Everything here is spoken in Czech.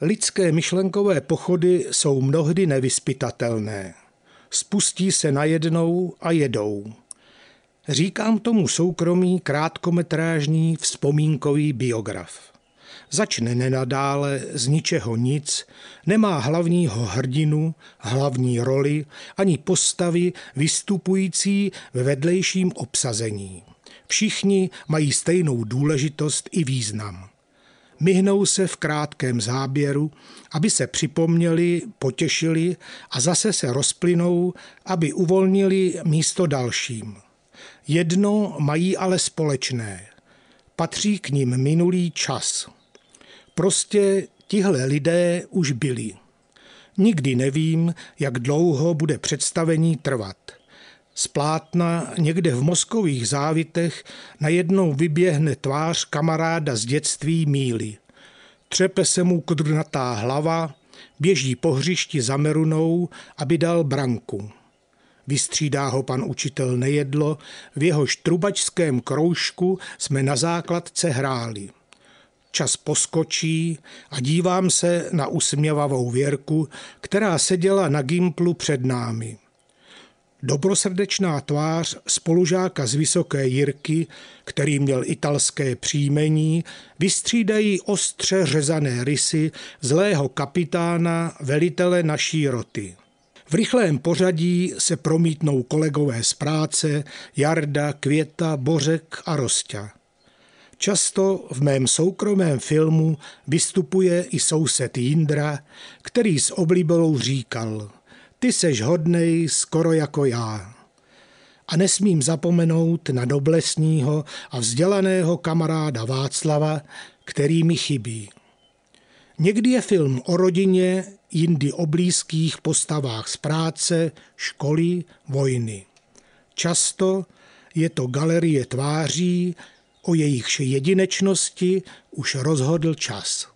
Lidské myšlenkové pochody jsou mnohdy nevyspytatelné. Spustí se najednou a jedou. Říkám tomu soukromý krátkometrážní vzpomínkový biograf. Začne nenadále z ničeho nic, nemá hlavního hrdinu, hlavní roli ani postavy vystupující ve vedlejším obsazení. Všichni mají stejnou důležitost i význam. Myhnou se v krátkém záběru, aby se připomněli, potěšili a zase se rozplynou, aby uvolnili místo dalším. Jedno mají ale společné. Patří k ním minulý čas. Prostě tihle lidé už byli. Nikdy nevím, jak dlouho bude představení trvat. Z plátna někde v mozkových závitech najednou vyběhne tvář kamaráda z dětství Míly. Třepe se mu kudrnatá hlava, běží po hřišti za Merunou, aby dal branku. Vystřídá ho pan učitel Nejedlo, v jehož trubačském kroužku jsme na základce hráli. Čas poskočí a dívám se na usměvavou Věrku, která seděla na gimplu před námi. Dobrosrdečná tvář spolužáka z Vysoké Jirky, který měl italské příjmení, vystřídají ostře řezané rysy zlého kapitána, velitele naší roty. V rychlém pořadí se promítnou kolegové z práce Jarda, Květa, Bořek a Rostia. Často v mém soukromém filmu vystupuje i soused Jindra, který s oblíbelou říkal Ty seš hodnej skoro jako já. A nesmím zapomenout na doblesního a vzdělaného kamaráda Václava, který mi chybí. Někdy je film o rodině, jindy o blízkých postavách z práce, školy, vojny. Často je to galerie tváří, o jejichž jedinečnosti už rozhodl čas.